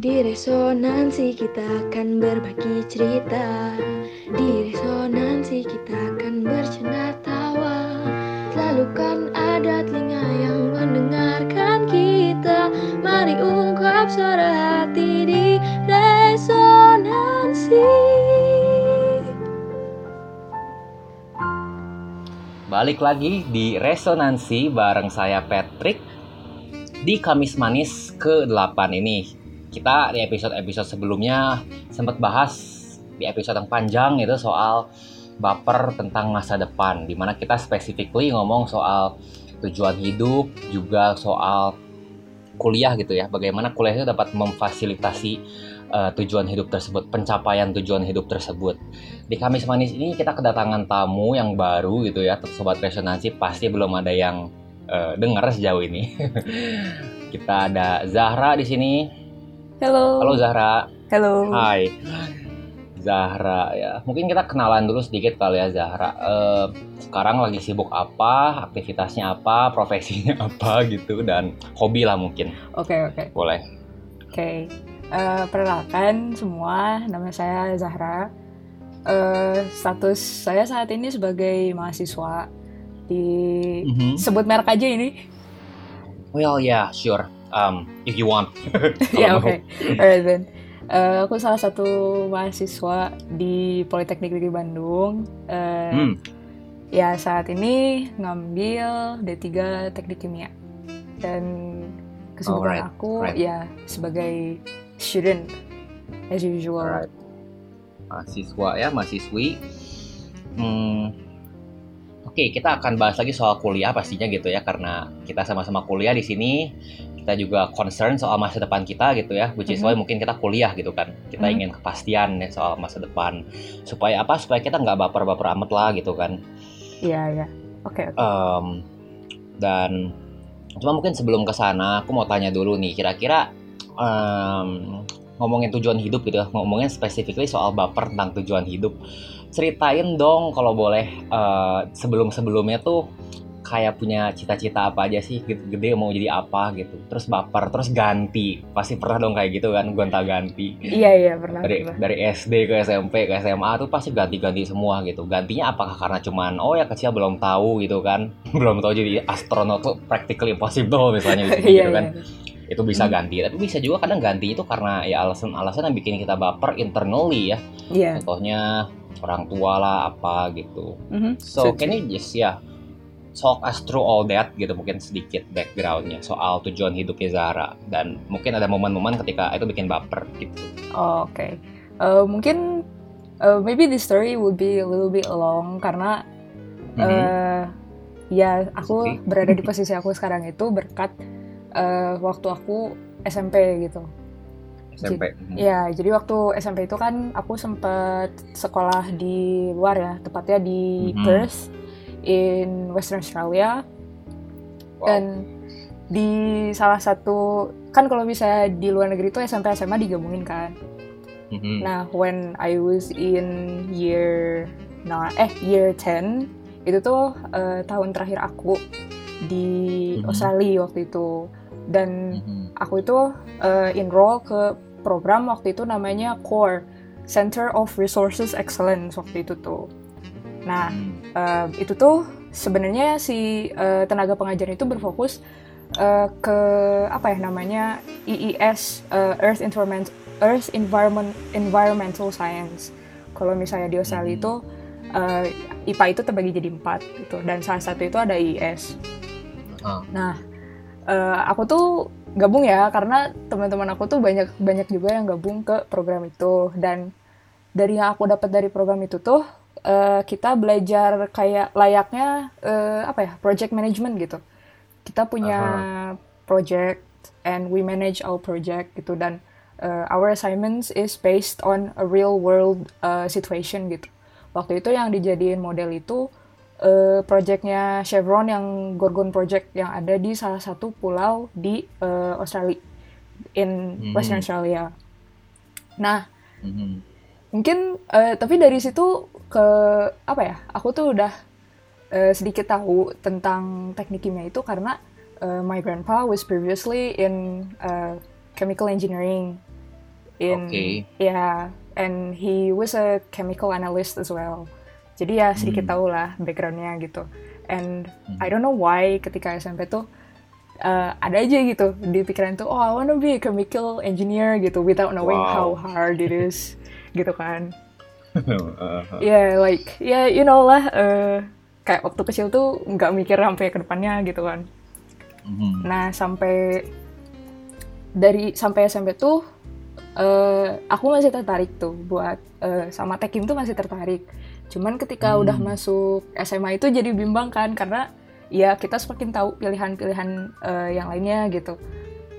Di resonansi kita akan berbagi cerita. Di resonansi kita akan bercanda tawa. Selalu kan ada telinga yang mendengarkan kita. Mari ungkap suara hati di resonansi. Balik lagi di Resonansi bareng saya Patrick di Kamis Manis ke-8 ini. Kita di episode-episode sebelumnya sempat bahas di episode yang panjang itu soal baper tentang masa depan. Di mana kita specifically ngomong soal tujuan hidup juga soal kuliah gitu ya. Bagaimana kuliah itu dapat memfasilitasi uh, tujuan hidup tersebut pencapaian tujuan hidup tersebut. Di Kamis Manis ini kita kedatangan tamu yang baru gitu ya sobat resonansi pasti belum ada yang uh, dengar sejauh ini. Kita ada Zahra di sini Halo halo Zahra Halo Hai Zahra ya mungkin kita kenalan dulu sedikit kali ya Zahra uh, sekarang lagi sibuk apa aktivitasnya apa profesinya apa gitu dan hobi lah mungkin Oke okay, oke. Okay. boleh Oke. Okay. Uh, perkenalkan semua, nama saya Zahra. Uh, status saya saat ini sebagai mahasiswa di Mhm. sebut merek aja ini. well yeah sure um, if you want Ya oke. Alright then. Uh, aku salah satu mahasiswa di Politeknik Negeri Bandung. Uh, Hmm, Ya saat ini ngambil D3 Teknik Kimia dan kesibukan Alright, aku right. ya sebagai student as usual. Alright. mahasiswa ya mahasiswi hmm, oke kita akan bahas lagi soal kuliah pastinya gitu ya karena kita sama-sama kuliah di sini kita juga concern soal masa depan kita gitu ya which is why mungkin kita kuliah gitu kan kita Mhm. ingin kepastian ya soal masa depan supaya apa supaya kita nggak baper-baper amat lah gitu kan Iya ya. Oke oke. Em, dan cuma mungkin sebelum ke sana aku mau tanya dulu nih kira-kira em, ngomongin tujuan hidup gitu ya ngomongin specifically soal baper tentang tujuan hidup ceritain dong kalau boleh eh, sebelum-sebelumnya tuh kayak punya cita-cita apa aja sih gitu gede mau jadi apa gitu terus baper terus ganti pasti pernah dong kayak gitu kan gonta ganti Iya iya pernah. dari pernah. dari SD ke SMP ke SMA tuh pasti ganti-ganti semua gitu gantinya apakah karena cuman oh ya kecil belum tahu gitu kan belum tahu jadi astronot tuh practically impossible misalnya gitu, Iya gitu kan iya. itu bisa Hmm. ganti tapi bisa juga kadang ganti itu karena ya alasan-alasan yang bikin kita baper internally ya Iya. contohnya orang tua lah apa gitu Mhm. so Setuju. can you just ya talk us through all that gitu mungkin sedikit backgroundnya soal tujuan hidupnya Zara dan mungkin ada momen-momen ketika itu bikin baper gitu Oh, Oke. Eh, mungkin eh, maybe the story would be a little bit long karena Mhm. eh, ya aku Oke. berada di posisi aku sekarang itu berkat eh, waktu aku SMP gitu. SMP Mhm. Ya, jadi waktu SMP itu kan aku sempat sekolah di luar ya, tepatnya di Mhm. Perth in Western Australia Wow. dan di salah satu kan kalau bisa di luar negeri itu SMP SMA digabungin kan. Mhm. Nah, when I was in year nah eh year 10 itu tuh eh, tahun terakhir aku di Mhm. Australia waktu itu dan Mhm. aku itu eh, enroll ke program waktu itu namanya CORE Center of Resources Excellence waktu itu tuh. Nah, Mhm. Eh, itu tuh sebenarnya si eh, tenaga pengajar itu berfokus eh, ke apa ya namanya EES eh, Earth Environment Earth Environment Environmental Science. Kalau misalnya di Australia Mhm. itu eh, IPA itu terbagi jadi empat gitu dan salah satu itu ada IES. Ah. Nah, eh, aku tuh gabung ya karena teman-teman aku tuh banyak banyak juga yang gabung ke program itu dan dari yang aku dapat dari program itu tuh eh, kita belajar kayak layaknya eh, apa ya project management gitu. Kita punya project and we manage our project gitu dan uh, our assignments is based on a real world uh, situation gitu. Waktu itu yang dijadiin model itu uh, projectnya Chevron yang Gorgon Project yang ada di salah satu pulau di uh, Australia in Hmm. Western Australia. Nah, Mhm. Mungkin eh, tapi dari situ ke apa ya aku tuh udah eh, sedikit tahu tentang teknik kimia itu karena eh, my grandpa was previously in eh, chemical engineering in Oke. yeah and he was a chemical analyst as well jadi ya sedikit Hmm. tahu lah backgroundnya gitu and Hmm. I don't know why ketika SMP tuh uh, ada aja gitu di pikiran tuh oh I wanna be a chemical engineer gitu without knowing how Wow. hard it is gitu kan Uh, ya like ya you know lah eh, kayak waktu kecil tuh nggak mikir sampai ke depannya gitu kan mhm. nah sampai dari sampai SMP tuh eh, aku masih tertarik tuh buat eh, sama tekim tuh masih tertarik cuman ketika Hmm. udah masuk SMA itu jadi bimbang kan karena ya kita semakin tahu pilihan-pilihan eh, yang lainnya gitu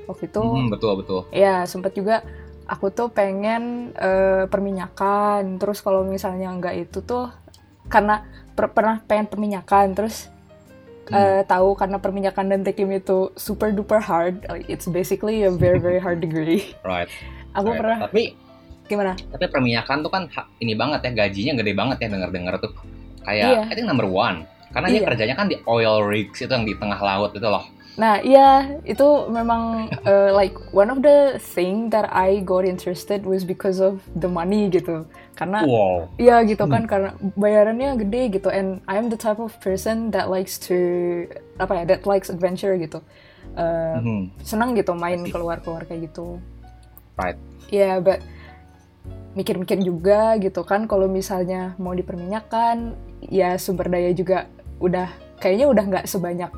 waktu itu Mhm, betul betul. ya sempet juga aku tuh pengen eh, perminyakan terus kalau misalnya nggak itu tuh karena per- pernah pengen perminyakan terus Hmm. eh, tahu karena perminyakan dan tekim itu super duper hard like, it's basically a very very hard degree Right. aku right. pernah Tapi gimana tapi perminyakan tuh kan ini banget ya gajinya gede banget ya denger-denger tuh. Kayak Iya. I think number one. Karena dia Iya. kerjanya kan di oil rigs itu yang di tengah laut itu loh. Nah iya itu memang eh, like one of the thing that I got interested was because of the money gitu karena Wow. Iya gitu Hmm. kan karena bayarannya gede gitu and I'm the type of person that likes to apa ya that likes adventure gitu Eh, Mhm. senang gitu main I keluar-keluar kayak gitu Right. ya but mikir-mikir juga gitu kan kalau misalnya mau diperminyakan ya sumber daya juga udah kayaknya udah nggak sebanyak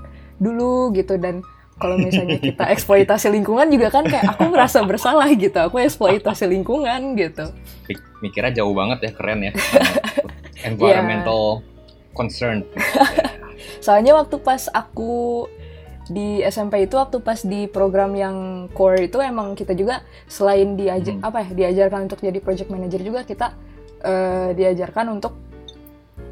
dulu gitu dan kalau misalnya kita eksploitasi lingkungan juga kan kayak aku merasa bersalah gitu aku eksploitasi lingkungan gitu Mik- Mikirnya jauh banget ya, keren ya. Environmental concern. Soalnya waktu pas aku di SMP itu waktu pas di program yang core itu emang kita juga selain diajar Hmm. apa ya diajarkan untuk jadi project manager juga kita eh, diajarkan untuk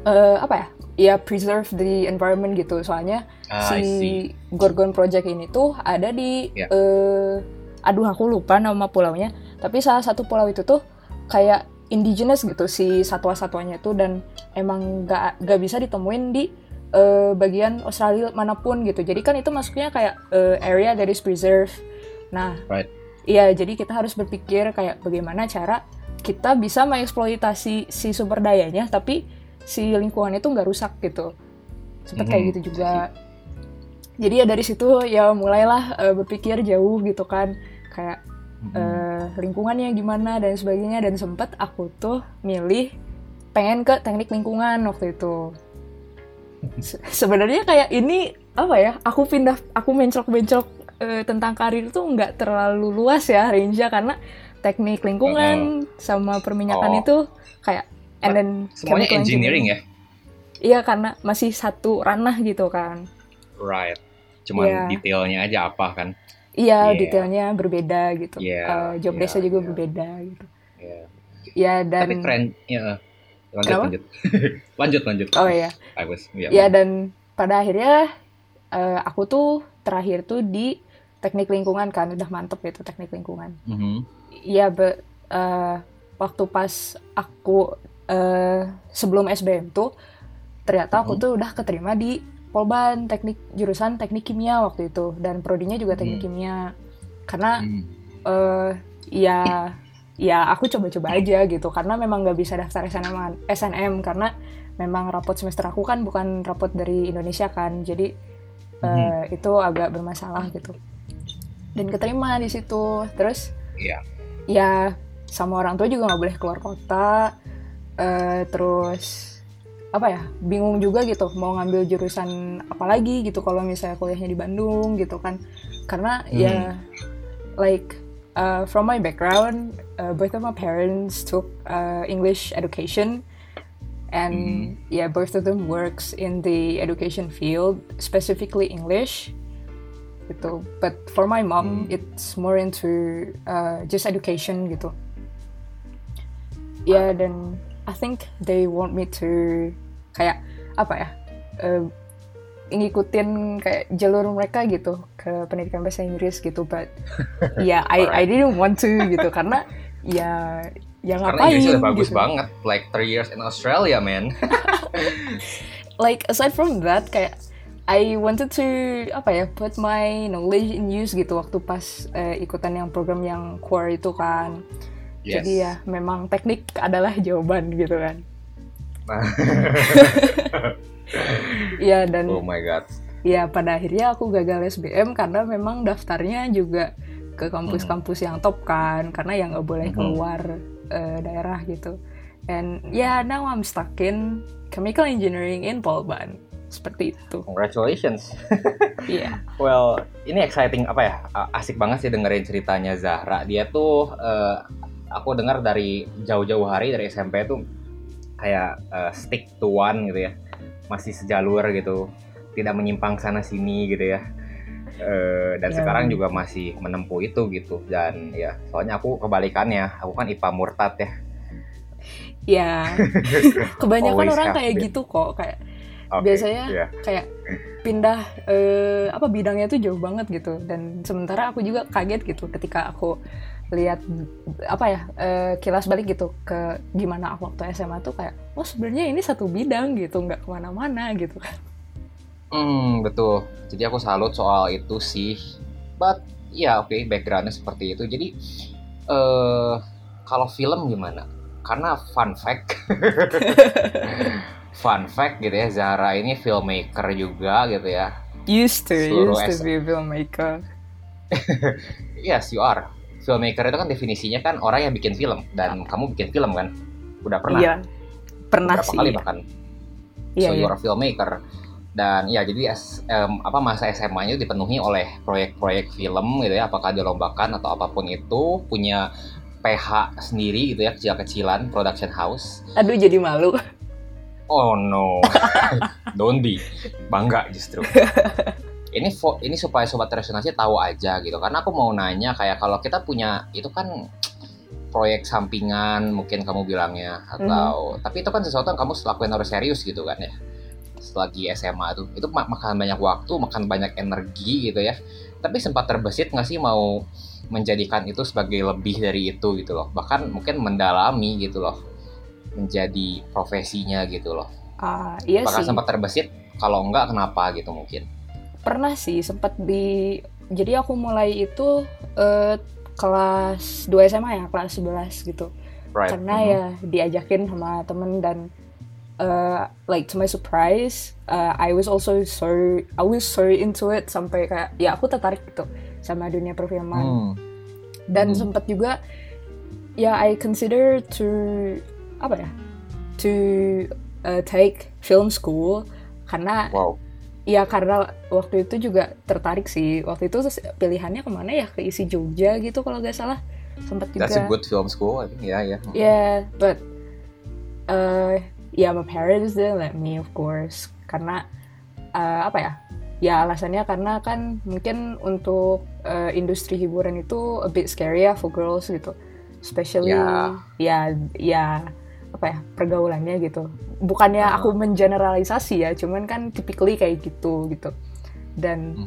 eh, apa ya ya preserve the environment gitu soalnya Ah, si. Gorgon project ini tuh ada di Ya. eh, aduh aku lupa nama pulaunya tapi salah satu pulau itu tuh kayak indigenous gitu si satwa-satwanya tuh dan emang gak, gak bisa ditemuin di eh, bagian Australia mana pun gitu jadi kan itu masuknya kayak eh, area that is preserved nah Right. iya jadi kita harus berpikir kayak bagaimana cara kita bisa mengeksploitasi si sumber dayanya tapi si lingkungannya tuh nggak rusak gitu. Sempet kayak Mhm, gitu juga. jadi ya dari situ ya mulailah eh, berpikir jauh gitu kan. Kayak Mhm. eh, lingkungannya gimana dan sebagainya. Dan sempet aku tuh milih pengen ke teknik lingkungan waktu itu. Se- sebenarnya kayak ini apa ya aku pindah aku mencrok-mencrok eh, tentang karir tuh nggak terlalu luas ya range karena teknik lingkungan sama perminyakan Oh. itu kayak and then Semuanya chemical engineering ya? iya karena masih satu ranah gitu kan Right. Cuman Iya. detailnya aja apa kan? iya Yeah. detailnya berbeda gitu Yeah, Eh, job yeah, desk juga yeah. berbeda gitu Iya. ya dan Tapi keren. Ya. Lanjut, Kenapa? lanjut. lanjut, lanjut. oh iya I was, ya. ya dan pada akhirnya eh, aku tuh terakhir tuh di teknik lingkungan kan udah mantep gitu teknik lingkungan Mhm. Iya, be- eh, waktu pas aku eh, sebelum SBM tuh ternyata aku Mhm. tuh udah keterima di Polban teknik jurusan teknik kimia waktu itu. Dan prodinya juga teknik Mhm. kimia. Karena Hmm. eh ya ya aku coba-coba aja gitu. Karena memang nggak bisa daftar SNM SNM karena memang rapot semester aku kan bukan rapot dari Indonesia kan. Jadi eh, itu agak bermasalah gitu. Dan keterima di situ. Terus Iya. ya sama orang tua juga nggak boleh keluar kota eh, terus apa ya bingung juga gitu mau ngambil jurusan apa lagi gitu kalau misalnya kuliahnya di Bandung gitu kan. Karena ya like uh, from my background uh, both of my parents took uh, English education. And Hmm. yeah both of them works in the education field specifically English. Gitu. But for my mom Hmm. it's more into uh, just education gitu. Ya dan I think they want me to kayak apa ya uh, ngikutin kayak jalur mereka gitu ke pendidikan bahasa Inggris gitu but ya I I didn't want to gitu karena ya ya Karena ngapain Inggrisnya udah bagus gitu. banget. Like three years in Australia, man. like aside from that kayak I wanted to apa ya put my knowledge in use gitu waktu pas eh, ikutan yang program yang core itu kan Yes. Jadi ya memang teknik adalah jawaban gitu kan. Iya dan oh my god. ya pada akhirnya aku gagal SBM karena memang daftarnya juga ke kampus-kampus yang top kan karena yang nggak boleh Mhm. keluar eh, daerah gitu. And yeah, now I'm stuck in chemical engineering in Polban. Seperti itu. Congratulations. Iya. Well, ini exciting apa ya? Asik banget sih dengerin ceritanya Zahra. Dia tuh eh, aku dengar dari jauh-jauh hari dari SMP tuh kayak eh, stick to one gitu ya. Masih sejalur gitu. Tidak menyimpang sana sini gitu ya. Eh, dan Ya. sekarang juga masih menempuh itu gitu. Dan ya, soalnya aku kebalikannya. Aku kan IPA murtad ya. Ya. Kebanyakan Always orang kayak been. gitu kok kayak Oke, Biasanya iya. kayak pindah eh, apa bidangnya tuh jauh banget gitu dan sementara aku juga kaget gitu ketika aku lihat apa ya eh, kilas balik gitu ke gimana aku waktu SMA tuh kayak oh sebenarnya ini satu bidang gitu nggak ke mana-mana gitu kan Hmm, betul. Jadi aku salut soal itu sih. But ya oke, backgroundnya seperti itu. Jadi eh kalau film gimana? Karena fun fact, fun fact gitu ya, Zara ini filmmaker juga gitu ya. used to Seluruh used to be a filmmaker Yes, you are. Filmmaker itu kan definisinya kan orang yang bikin film dan kamu bikin film kan? Udah pernah? iya pernah Berapa sih kali iya. bahkan? iya, so iya. you're a filmmaker dan ya jadi em, apa masa SMA-nya dipenuhi oleh proyek-proyek film gitu ya apakah dilombakan atau apa pun itu punya PH sendiri gitu ya kecil-kecilan production house aduh jadi malu oh no don't be bangga justru ini fo- ini supaya sobat resonansi tahu aja gitu. Karena aku mau nanya kayak kalau kita punya itu kan proyek sampingan mungkin kamu bilangnya atau tapi itu kan sesuatu yang kamu lakuin harus serius gitu kan ya. Selagi SMA tuh itu ma- makan banyak waktu makan banyak energi gitu ya. Tapi sempat terbesit nggak sih mau menjadikan itu sebagai lebih dari itu gitu loh. Bahkan mungkin mendalami gitu loh menjadi profesinya gitu loh. Ah, iya Apakah sih. sempat terbesit? Kalau enggak, kenapa gitu mungkin? Pernah sih sempat di jadi aku mulai itu eh, kelas 2 SMA ya kelas 11 gitu Right. karena Mhm. ya diajakin sama temen dan uh, like to my surprise uh, I was also so I was so into it sampai kayak ya aku tertarik gitu sama dunia perfilman Hmm. dan Mhm. sempat juga ya I consider to apa ya to uh, take film school karena Wow. Ya karena waktu itu juga tertarik sih waktu itu pilihannya ke mana ya ke isi Jogja gitu kalau nggak salah sempat juga That's a good film school. I think. Ya, ya. Yeah, but uh, yeah, my parents didn't let me, of course, karena uh, apa ya? Ya alasannya karena kan mungkin untuk uh, industri hiburan itu a bit scary ya for girls gitu, especially Ya. ya ya apa ya pergaulannya gitu. Bukannya Ah. aku mengeneralisasi ya, cuman kan typically kayak gitu gitu. Dan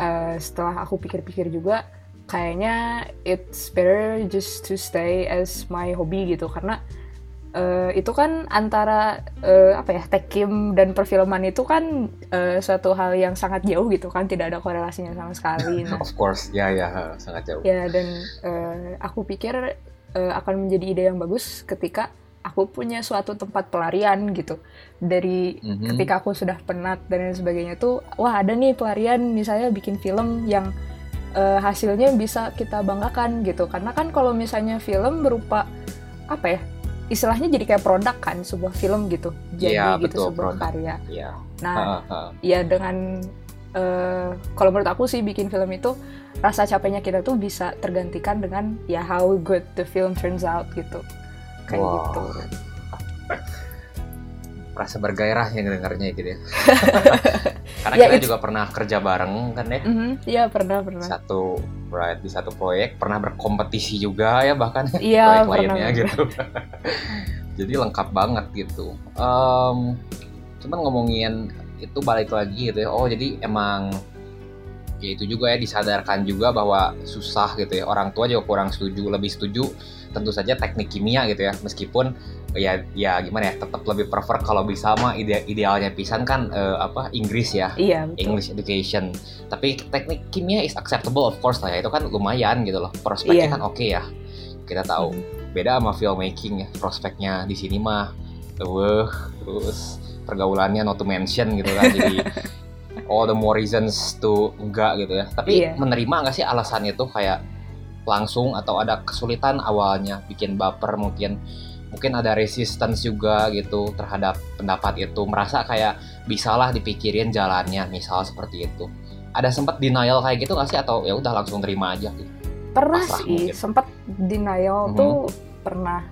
uh, setelah aku pikir-pikir juga kayaknya it's better just to stay as my hobby gitu karena uh, itu kan antara uh, apa ya tekim dan perfilman itu kan uh, suatu hal yang sangat jauh gitu kan tidak ada korelasinya sama sekali nah Of course, ya ya sangat jauh. ya dan uh, aku pikir uh, akan menjadi ide yang bagus ketika aku punya suatu tempat pelarian gitu dari Mhm. ketika aku sudah penat dan lain sebagainya tuh wah ada nih pelarian misalnya bikin film yang eh, hasilnya bisa kita banggakan gitu karena kan kalau misalnya film berupa apa ya istilahnya jadi kayak produk kan sebuah film gitu jadi Iya, gitu betul, sebuah produk. karya Iya. nah Ha, ha. ya dengan eh, kalau menurut aku sih bikin film itu rasa capeknya kita tuh bisa tergantikan dengan ya how good the film turns out gitu kayak Wow. gitu Rasa bergairah yang dengarnya gitu ya. Karena Ya, kita it's- juga pernah kerja bareng kan ya. Mhm, iya pernah pernah Satu right di satu proyek pernah berkompetisi juga ya bahkan iya proyek pernah lainnya gitu. Jadi lengkap banget gitu. Em, cuman ngomongin itu balik lagi gitu ya. Oh jadi emang ya itu juga ya disadarkan juga bahwa susah gitu ya. Orang tua juga kurang setuju, lebih setuju tentu saja teknik kimia gitu ya. Meskipun ya ya gimana ya tetap lebih prefer kalau bisa mah ide idealnya pisan kan eh, apa Inggris ya. iya betul. English education. Tapi teknik kimia is acceptable of course lah ya. Itu kan lumayan gitu loh. Prospeknya Iya. kan oke ya. Kita tahu. Mhm. beda sama filmmaking ya prospeknya di sini mah wah terus pergaulannya not to mention gitu kan jadi all the more reasons to enggak gitu ya tapi Iya. menerima nggak sih alasan itu kayak langsung atau ada kesulitan awalnya bikin baper mungkin mungkin ada resistance juga gitu terhadap pendapat itu. Merasa kayak bisalah dipikirin jalannya misal seperti itu. Ada sempat denial kayak gitu nggak sih? Atau ya udah langsung terima aja gitu? Pernah pasrah sih mungkin. sempat denial Mhm. tuh pernah.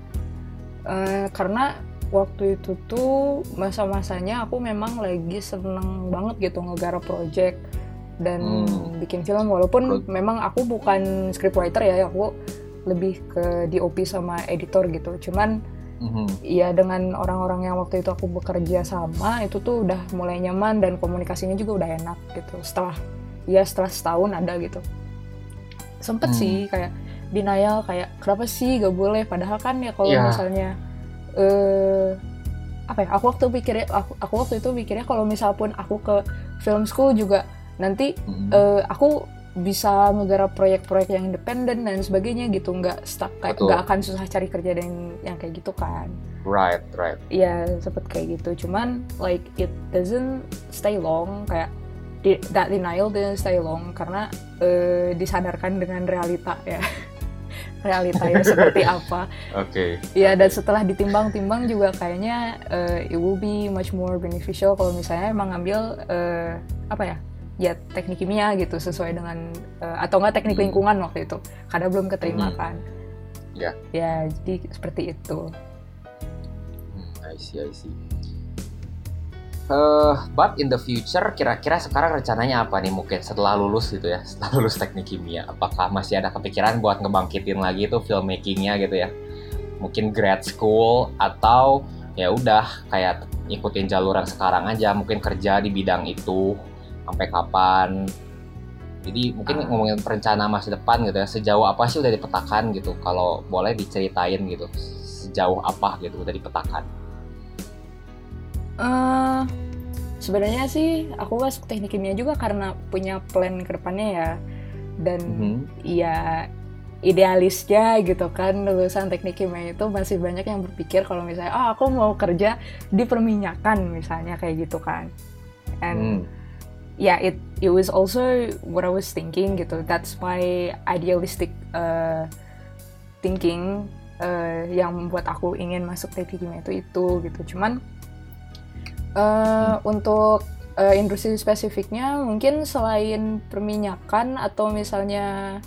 Eh, karena waktu itu tuh masa-masanya aku memang lagi seneng banget gitu ngegarap project dan Hmm. bikin film walaupun Pro- memang aku bukan scriptwriter ya aku lebih ke DOP sama editor gitu cuman Mhm. ya dengan orang-orang yang waktu itu aku bekerja sama itu tuh udah mulai nyaman dan komunikasinya juga udah enak gitu setelah ya setelah setahun ada gitu sempet Hmm. sih kayak denial kayak kenapa sih gak boleh padahal kan ya kalau Iya. misalnya eh apa ya aku waktu pikirnya aku, aku waktu itu pikirnya kalau misal pun aku ke film school juga nanti Mhm. eh, aku bisa ngegarap proyek-proyek yang independen dan sebagainya gitu. Nggak stuck kayak Betul. nggak akan susah cari kerja dan yang kayak gitu kan. Right right. Ya sempet kayak gitu. Cuman like it doesn't stay long. Kayak di- that denial didn't stay long karena eh, disadarkan dengan realita ya. Realitanya seperti apa. Oke ya dan setelah ditimbang-timbang juga kayaknya eh, it will be much more beneficial kalau misalnya emang ngambil eh, apa ya ya teknik kimia gitu sesuai dengan eh, atau enggak teknik Hmm. lingkungan waktu itu karena belum keterima Hmm. kan Ya. ya jadi seperti itu Hmm, I see, I see. Eh, but in the future, kira-kira sekarang rencananya apa nih mungkin setelah lulus gitu ya, setelah lulus teknik kimia, apakah masih ada kepikiran buat ngebangkitin lagi itu filmmakingnya gitu ya? Mungkin grad school atau ya udah kayak ikutin jalur yang sekarang aja, mungkin kerja di bidang itu sampai kapan? Jadi mungkin Ah. ngomongin perencana masa depan gitu ya, sejauh apa sih udah dipetakan gitu? Kalau boleh diceritain gitu, sejauh apa gitu udah dipetakan? eh sebenarnya sih aku masuk teknik kimia juga karena punya plan ke depannya ya dan Mhm. ya idealisnya gitu kan lulusan teknik kimia itu masih banyak yang berpikir kalau misalnya ah aku mau kerja di perminyakan misalnya kayak gitu kan and Hmm. Yeah it it was also what I was thinking gitu. That's my idealistic uh, thinking uh, yang membuat aku ingin masuk teknik kimia itu itu gitu. Cuman uh, untuk uh, industri spesifiknya mungkin selain perminyakan atau misalnya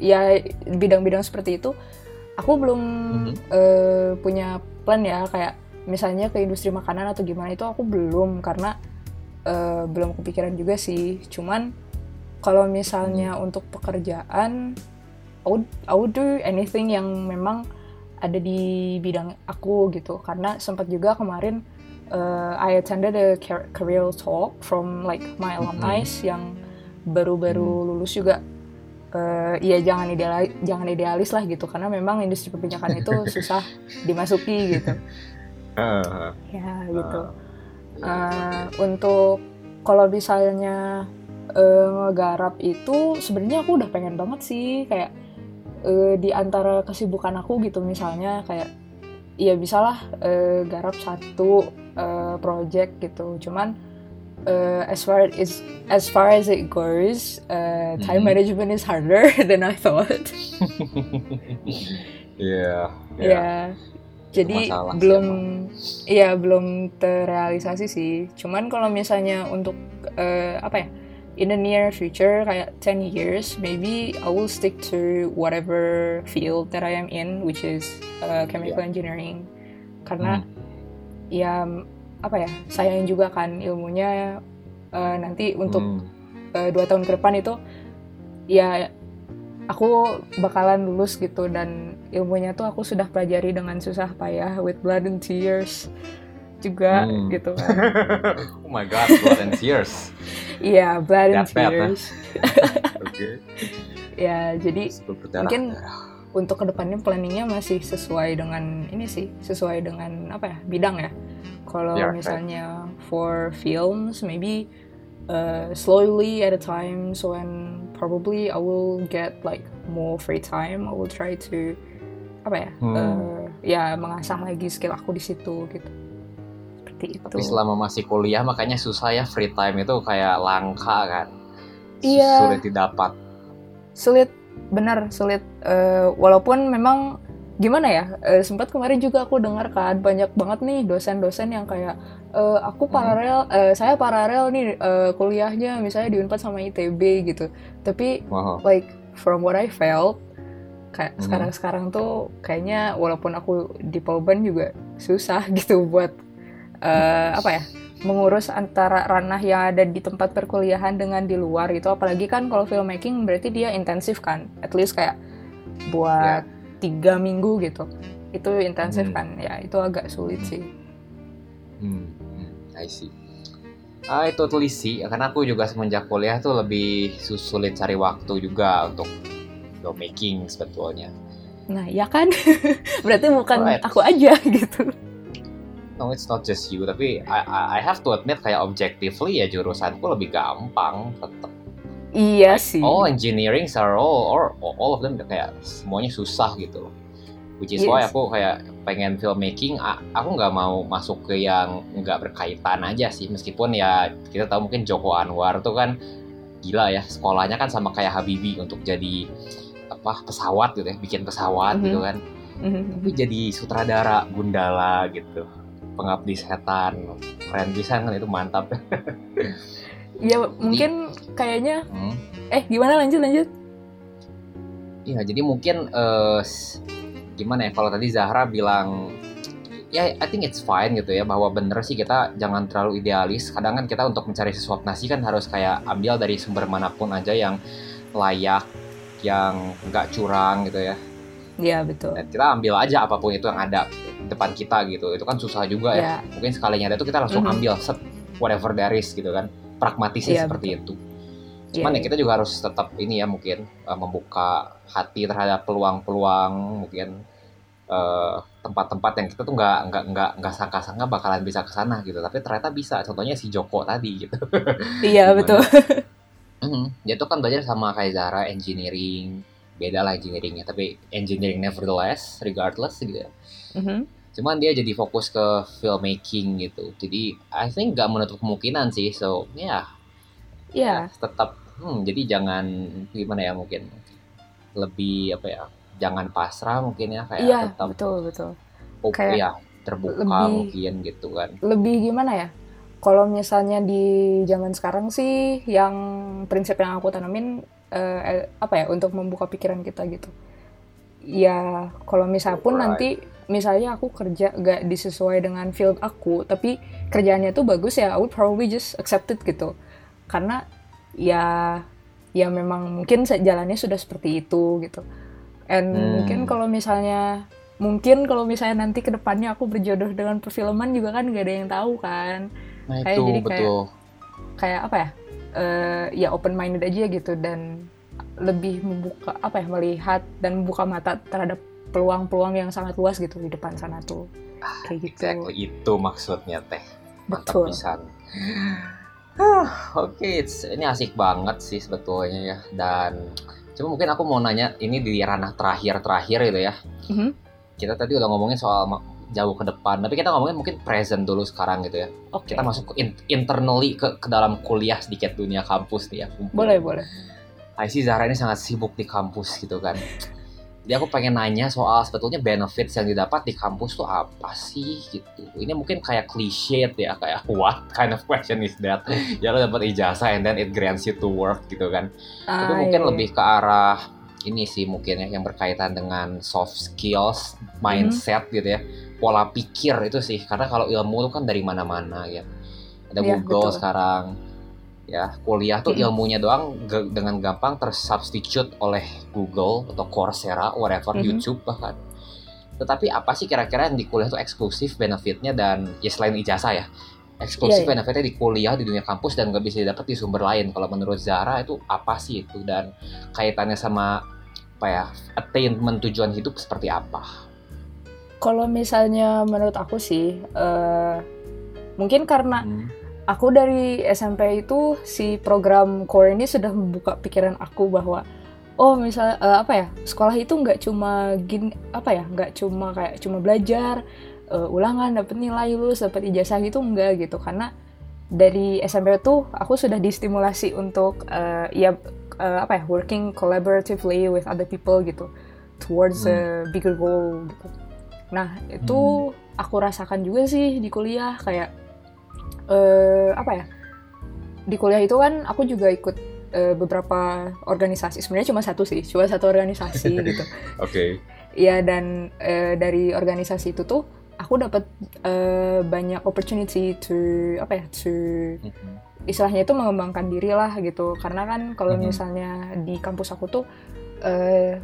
ya bidang-bidang seperti itu aku belum Mhm. uh, punya plan ya. Kayak misalnya ke industri makanan atau gimana itu aku belum. Karena uh, belum kepikiran juga sih. Cuman kalau misalnya untuk pekerjaan I would, I would do anything yang memang ada di bidang aku gitu. Karena sempat juga kemarin uh, I attended a car- career talk from like my alumni yang baru-baru lulus juga. Uh, ya jangan idealis jangan idealis lah gitu. Karena memang industri perminyakan itu susah dimasuki gitu. Heeh. ya gitu. Iya. Uh, untuk kalau misalnya uh, ngegarap itu sebenarnya aku udah pengen banget sih kayak uh, di antara kesibukan aku gitu misalnya kayak ya bisalah uh, garap satu uh, project gitu cuman uh, as far as as far as it goes uh, time Mhm. management is harder than I thought Iya. ya jadi masalah belum ya belum terrealisasi sih. Cuman kalau misalnya untuk eh, apa ya in the near future kayak 10 years maybe I will stick to whatever field that I am in which is uh, chemical engineering. Karena ya apa ya sayang juga kan ilmunya eh, nanti untuk Hmm. eh, dua tahun ke depan itu ya aku bakalan lulus gitu dan ilmunya tuh aku sudah pelajari dengan susah payah with blood and tears juga Hmm. gitu kan oh my god, blood and tears. iya blood and That tears Oke. ya jadi. Mungkin- untuk ke depannya planningnya masih sesuai dengan ini sih sesuai dengan apa ya bidang ya kalau Yeah, right. misalnya for films maybe uh, slowly at a time so when probably I will get like more free time I will try to apa ya Hmm. uh, ya mengasah lagi skill aku di situ gitu seperti itu Tapi selama masih kuliah makanya susah ya free time itu kayak langka kan. Iya. Sulit didapat. sulit benar sulit Eh, walaupun memang gimana ya eh, sempat kemarin juga aku dengar kan banyak banget nih dosen-dosen yang kayak eh, aku Hmm. paralel eh, saya paralel nih eh, kuliahnya misalnya di Unpad sama ITB gitu tapi Wow. like from what I felt kayak Mhm. sekarang-sekarang tuh kayaknya walaupun aku di Polban juga susah gitu buat eh, apa ya mengurus antara ranah yang ada di tempat perkuliahan dengan di luar gitu. Apalagi kan kalau filmmaking berarti dia intensif kan. At least kayak buat tiga minggu gitu. Itu intensif Hmm. kan. Ya itu agak sulit sih. Hmm, hmm, I see. I totally see, karena aku juga semenjak kuliah tuh lebih sulit cari waktu juga untuk filmmaking sebetulnya. nah ya kan berarti bukan Right. aku aja gitu No, it's not just you, tapi I, I, I have to admit kayak objectively ya jurusanku lebih gampang tetap. iya sih All engineering are all or all of them kayak semuanya susah gitu. Which is why Yes. aku kayak pengen filmmaking, aku nggak mau masuk ke yang nggak berkaitan aja sih. Meskipun ya kita tahu mungkin Joko Anwar tuh kan gila ya sekolahnya kan sama kayak Habibie untuk jadi apa pesawat gitu ya, bikin pesawat Mhm. gitu kan. Tapi jadi sutradara Gundala gitu, pengabdi setan, keren bisa kan itu mantap. ya mungkin kayaknya Hmm. eh gimana lanjut lanjut Iya, jadi mungkin s- gimana ya kalau tadi Zahra bilang ya I think it's fine gitu ya bahwa bener sih kita jangan terlalu idealis. Kadang kan kita untuk mencari sesuatu nasi kan harus kayak ambil dari sumber mana pun aja yang layak, yang nggak curang gitu ya. ya betul Dan kita ambil aja apa pun itu yang ada depan kita gitu. Itu kan susah juga ya. ya Mungkin sekalinya ada tuh kita langsung Mhm. ambil set whatever there is gitu kan. Pragmatisnya Iya, seperti itu. ya, Cuman ya kita juga harus tetap ini ya mungkin uh, membuka hati terhadap peluang-peluang mungkin uh, tempat-tempat yang kita tuh nggak nggak nggak nggak sangka-sangka bakalan bisa ke sana gitu tapi ternyata bisa contohnya si Joko tadi gitu iya betul Mhm. dia tuh kan belajar sama kayak Zara engineering. Beda lah engineeringnya tapi engineering nevertheless regardless gitu ya. Mhm. cuman dia jadi fokus ke filmmaking gitu. Jadi I think nggak menutup kemungkinan sih so ya. Ya tetap hmm, jadi jangan gimana ya mungkin lebih apa ya jangan pasrah mungkin ya kayak iya tetap betul betul. oh, Kayak ya terbuka lebih- mungkin gitu kan. lebih gimana ya kalau misalnya di zaman sekarang sih yang prinsip yang aku tanamin eh, apa ya untuk membuka pikiran kita gitu ya kalau misal pun Alright. nanti misalnya aku kerja gak disesuai dengan field aku tapi kerjaannya tuh bagus ya I would probably just accept it gitu karena ya ya memang mungkin jalannya sudah seperti itu gitu and Hmm. mungkin kalau misalnya mungkin kalau misalnya nanti ke depannya aku berjodoh dengan perfilman juga kan gak ada yang tahu kan nah Kayak itu jadi kayak- betul. kayak apa ya? Eh, ya open minded aja gitu dan lebih membuka apa ya melihat dan membuka mata terhadap peluang-peluang yang sangat luas gitu di depan sana tuh. Kayak gitu. exactly. Itu maksudnya teh. Mantap betul. pisan. Huh, oke it's- ini asik banget sih sebetulnya ya. Dan cuma mungkin aku mau nanya ini di ranah terakhir-terakhir gitu ya. Mhm. kita tadi udah ngomongin soal jauh ke depan tapi kita ngomongin mungkin present dulu sekarang gitu ya oke kita masuk ke in- internally ke, ke dalam kuliah sedikit dunia kampus nih ya. boleh boleh I see Zahra ini sangat sibuk di kampus gitu kan. Jadi aku pengen nanya soal sebetulnya benefits yang didapat di kampus tuh apa sih gitu. Ini mungkin kayak cliche ya kayak what kind of question is that? ya lo dapat ijazah and then it grants you to work gitu kan. Tapi Ah, mungkin iya. lebih ke arah ini sih mungkin ya yang berkaitan dengan soft skills, mindset gitu ya, pola pikir itu sih. Karena kalau ilmu itu kan dari mana-mana ya. Ada Iya, Google betul. sekarang. Ya, kuliah tuh ilmunya doang dengan gampang tersubstitute oleh Google atau Coursera, whatever, Mhm. YouTube bahkan. Tetapi apa sih kira-kira yang di kuliah tuh eksklusif benefitnya dan ya selain ijazah ya, eksklusif Iya, iya. benefitnya di kuliah di dunia kampus dan nggak bisa didapat di sumber lain. Kalau menurut Zara itu apa sih itu dan kaitannya sama apa ya attainment tujuan hidup seperti apa? Kalau misalnya menurut aku sih eh, mungkin karena Hmm. aku dari SMP itu si program core ini sudah membuka pikiran aku bahwa oh misal eh, apa ya sekolah itu nggak cuma gin apa ya nggak cuma kayak cuma belajar eh, ulangan dapat nilai lulus dapat ijazah gitu enggak gitu. Karena dari SMP tuh aku sudah distimulasi untuk eh, ya eh, apa ya working collaboratively with other people gitu towards a bigger goal gitu nah itu aku rasakan juga sih di kuliah kayak eh apa ya di kuliah itu kan aku juga ikut eh, beberapa organisasi sebenarnya cuma satu sih cuma satu organisasi gitu. Oke. ya dan eh, dari organisasi itu tuh aku dapat eh, banyak opportunity to apa ya to istilahnya itu mengembangkan diri lah gitu. Karena kan kalau Mhm. misalnya di kampus aku tuh eh,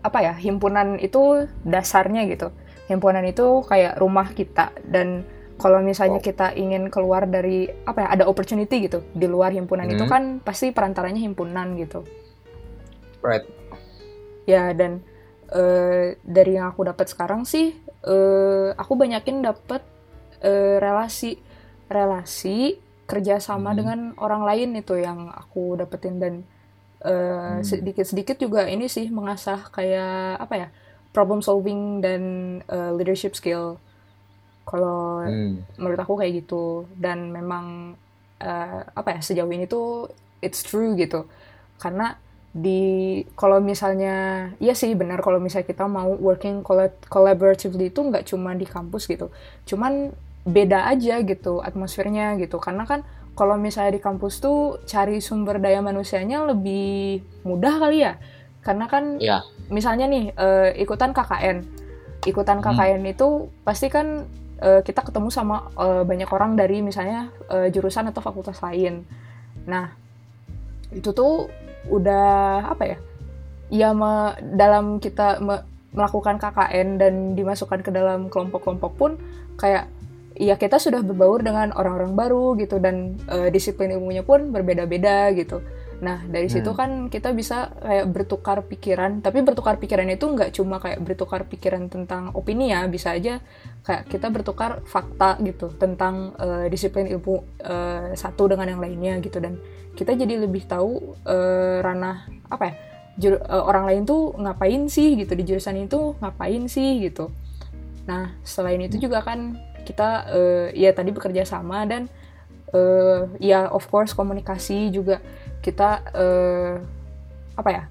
apa ya himpunan itu dasarnya gitu himpunan itu kayak rumah kita dan kalau misalnya Oh. kita ingin keluar dari apa ya ada opportunity gitu di luar himpunan itu Mhm. kan pasti perantaranya himpunan gitu Right. ya dan eh, dari yang aku dapat sekarang sih eh, aku banyakin dapat eh, relasi relasi kerjasama Hmm. dengan orang lain itu yang aku dapetin dan Hmm. sedikit-sedikit juga ini sih mengasah kayak apa ya problem solving dan eh, leadership skill. Kalau Hmm. menurut aku kayak gitu. Dan memang eh, apa ya sejauh ini tuh it's true gitu. Karena di kalau misalnya ya sih benar kalau misalnya kita mau working colla- collaboratively itu nggak cuma di kampus gitu. Cuman beda aja gitu atmosfernya gitu. Karena kan kalau misalnya di kampus tuh cari sumber daya manusianya lebih mudah kali ya karena kan Iya. misalnya nih eh, ikutan KKN ikutan Hmm. KKN itu pasti kan eh, kita ketemu sama eh, banyak orang dari misalnya eh, jurusan atau fakultas lain. Nah, itu tuh udah apa ya? Ya me- dalam kita me- melakukan KKN dan dimasukkan ke dalam kelompok-kelompok pun kayak ya kita sudah berbaur dengan orang-orang baru gitu dan eh, disiplin ilmunya pun berbeda-beda gitu. Nah, dari situ Hmm. kan kita bisa kayak bertukar pikiran, tapi bertukar pikiran itu nggak cuma kayak bertukar pikiran tentang opini ya, bisa aja kayak kita bertukar fakta gitu tentang eh, disiplin ilmu eh, satu dengan yang lainnya gitu dan kita jadi lebih tahu eh, ranah apa ya jur- eh, orang lain tuh ngapain sih gitu di jurusan itu ngapain sih gitu. Nah selain itu juga kan kita eh, ya tadi bekerja sama dan eh, ya of course komunikasi juga kita eh, apa ya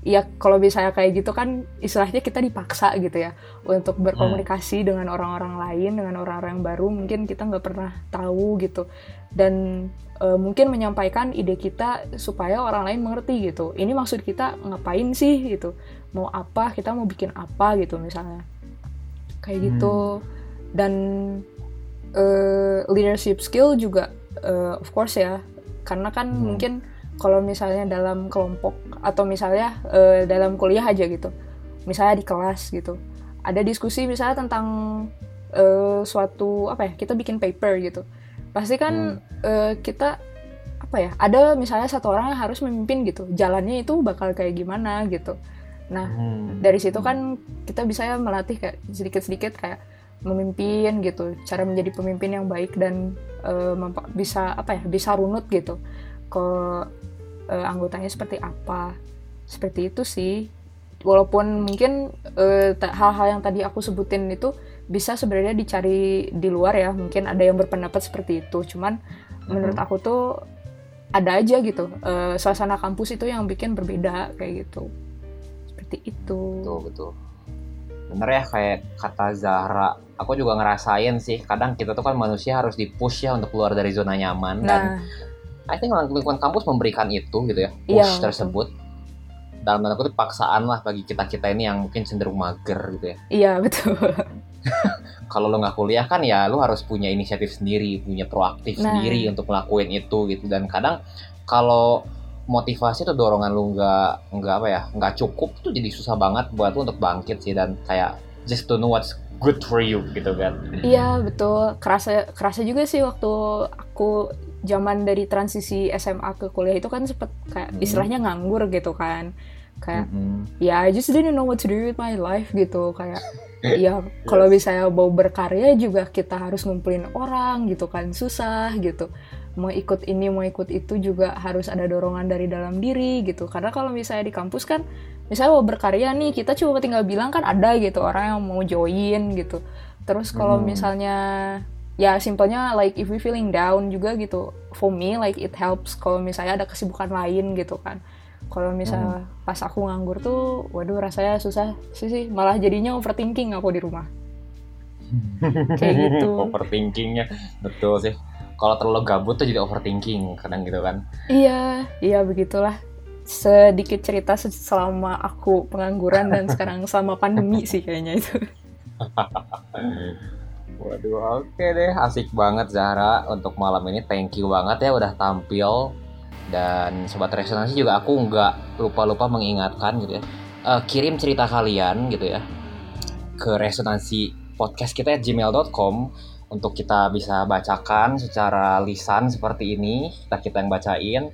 ya kalau misalnya kayak gitu kan istilahnya kita dipaksa gitu ya untuk berkomunikasi dengan orang-orang lain dengan orang-orang yang baru mungkin kita nggak pernah tahu gitu. Dan eh, mungkin menyampaikan ide kita supaya orang lain mengerti gitu ini maksud kita ngapain sih gitu mau apa kita mau bikin apa gitu misalnya. Kayak gitu. Dan eh, leadership skill juga eh, of course ya karena kan Hmm. mungkin kalau misalnya dalam kelompok atau misalnya eh, dalam kuliah aja gitu misalnya di kelas gitu ada diskusi misalnya tentang eh, suatu apa ya kita bikin paper gitu. Pasti kan eh, kita apa ya ada misalnya satu orang yang harus memimpin gitu jalannya itu bakal kayak gimana gitu. Nah Hmm. dari situ kan kita bisa ya melatih kayak sedikit-sedikit kayak memimpin gitu cara menjadi pemimpin yang baik dan mempa- bisa apa ya bisa runut gitu ke eh, anggotanya seperti apa. Seperti itu sih. Walaupun mungkin eh, hal-hal yang tadi aku sebutin itu bisa sebenarnya dicari di luar ya. Mungkin ada yang berpendapat seperti itu. Cuman menurut aku tuh ada aja gitu. Eh, suasana kampus itu yang bikin berbeda kayak gitu. Seperti itu. Betul, betul. Bener ya kayak kata Zahra, aku juga ngerasain sih, kadang kita tuh kan manusia harus dipush ya untuk keluar dari zona nyaman dan nah I think lingkungan kampus memberikan itu gitu ya, push betul. tersebut. Dalam tanda kutip paksaan lah bagi kita-kita ini yang mungkin cenderung mager gitu ya. iya betul Kalau lo nggak kuliah kan ya lo harus punya inisiatif sendiri, punya proaktif Nah. sendiri untuk ngelakuin itu gitu. Dan kadang kalau motivasi atau dorongan lu nggak nggak apa ya nggak cukup tuh jadi susah banget buat lu untuk bangkit sih dan kayak just to know what's good for you gitu kan. Iya betul kerasa kerasa juga sih waktu aku zaman dari transisi SMA ke kuliah itu kan sempet kayak Hmm. istilahnya nganggur gitu kan kayak Mhm. ya I just didn't know what to do with my life gitu kayak ya kalau misalnya mau berkarya juga kita harus ngumpulin orang gitu kan susah gitu mau ikut ini mau ikut itu juga harus ada dorongan dari dalam diri gitu karena kalau misalnya di kampus kan misalnya mau berkarya nih kita cuma tinggal bilang kan ada gitu orang yang mau join gitu terus kalau Hmm. misalnya ya simpelnya like if we feeling down juga gitu for me like it helps kalau misalnya ada kesibukan lain gitu kan. Kalau misalnya pas aku nganggur tuh waduh rasanya susah sih sih. Malah jadinya overthinking aku di rumah. Kayak gitu. overthinkingnya betul sih. Kalau terlalu gabut tuh jadi overthinking kadang gitu kan. Iya iya begitulah. Sedikit cerita se- selama aku pengangguran dan sekarang selama pandemi sih kayaknya itu Waduh, oke deh, asik banget Zahra untuk malam ini. Thank you banget ya udah tampil. Dan sobat resonansi juga aku nggak lupa-lupa mengingatkan gitu ya. Eh, kirim cerita kalian gitu ya ke resonansi podcast kita at gmail.com untuk kita bisa bacakan secara lisan seperti ini kita kita yang bacain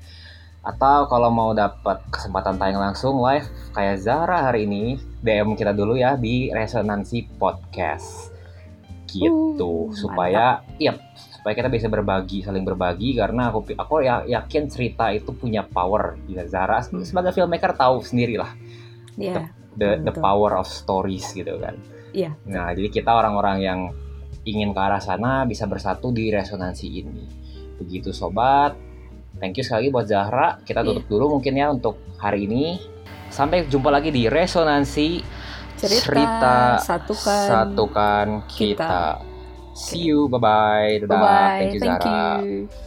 atau kalau mau dapat kesempatan tayang langsung live kayak Zara hari ini DM kita dulu ya di resonansi podcast gitu. Uh, supaya iya supaya kita bisa berbagi saling berbagi. Karena aku aku ya yakin cerita itu punya power. Ya Zara Hmm. sebagai filmmaker tahu sendiri lah Iya the the Betul. power of stories gitu kan. Iya. nah jadi kita orang-orang yang ingin ke arah sana bisa bersatu di resonansi ini. Begitu sobat. Thank you sekali buat Zahra. Kita tutup dulu mungkin ya untuk hari ini. Sampai jumpa lagi di resonansi cerita, satukan satukan kita. kita. See you, bye bye, dadah, bye bye thank you thank Zahra. you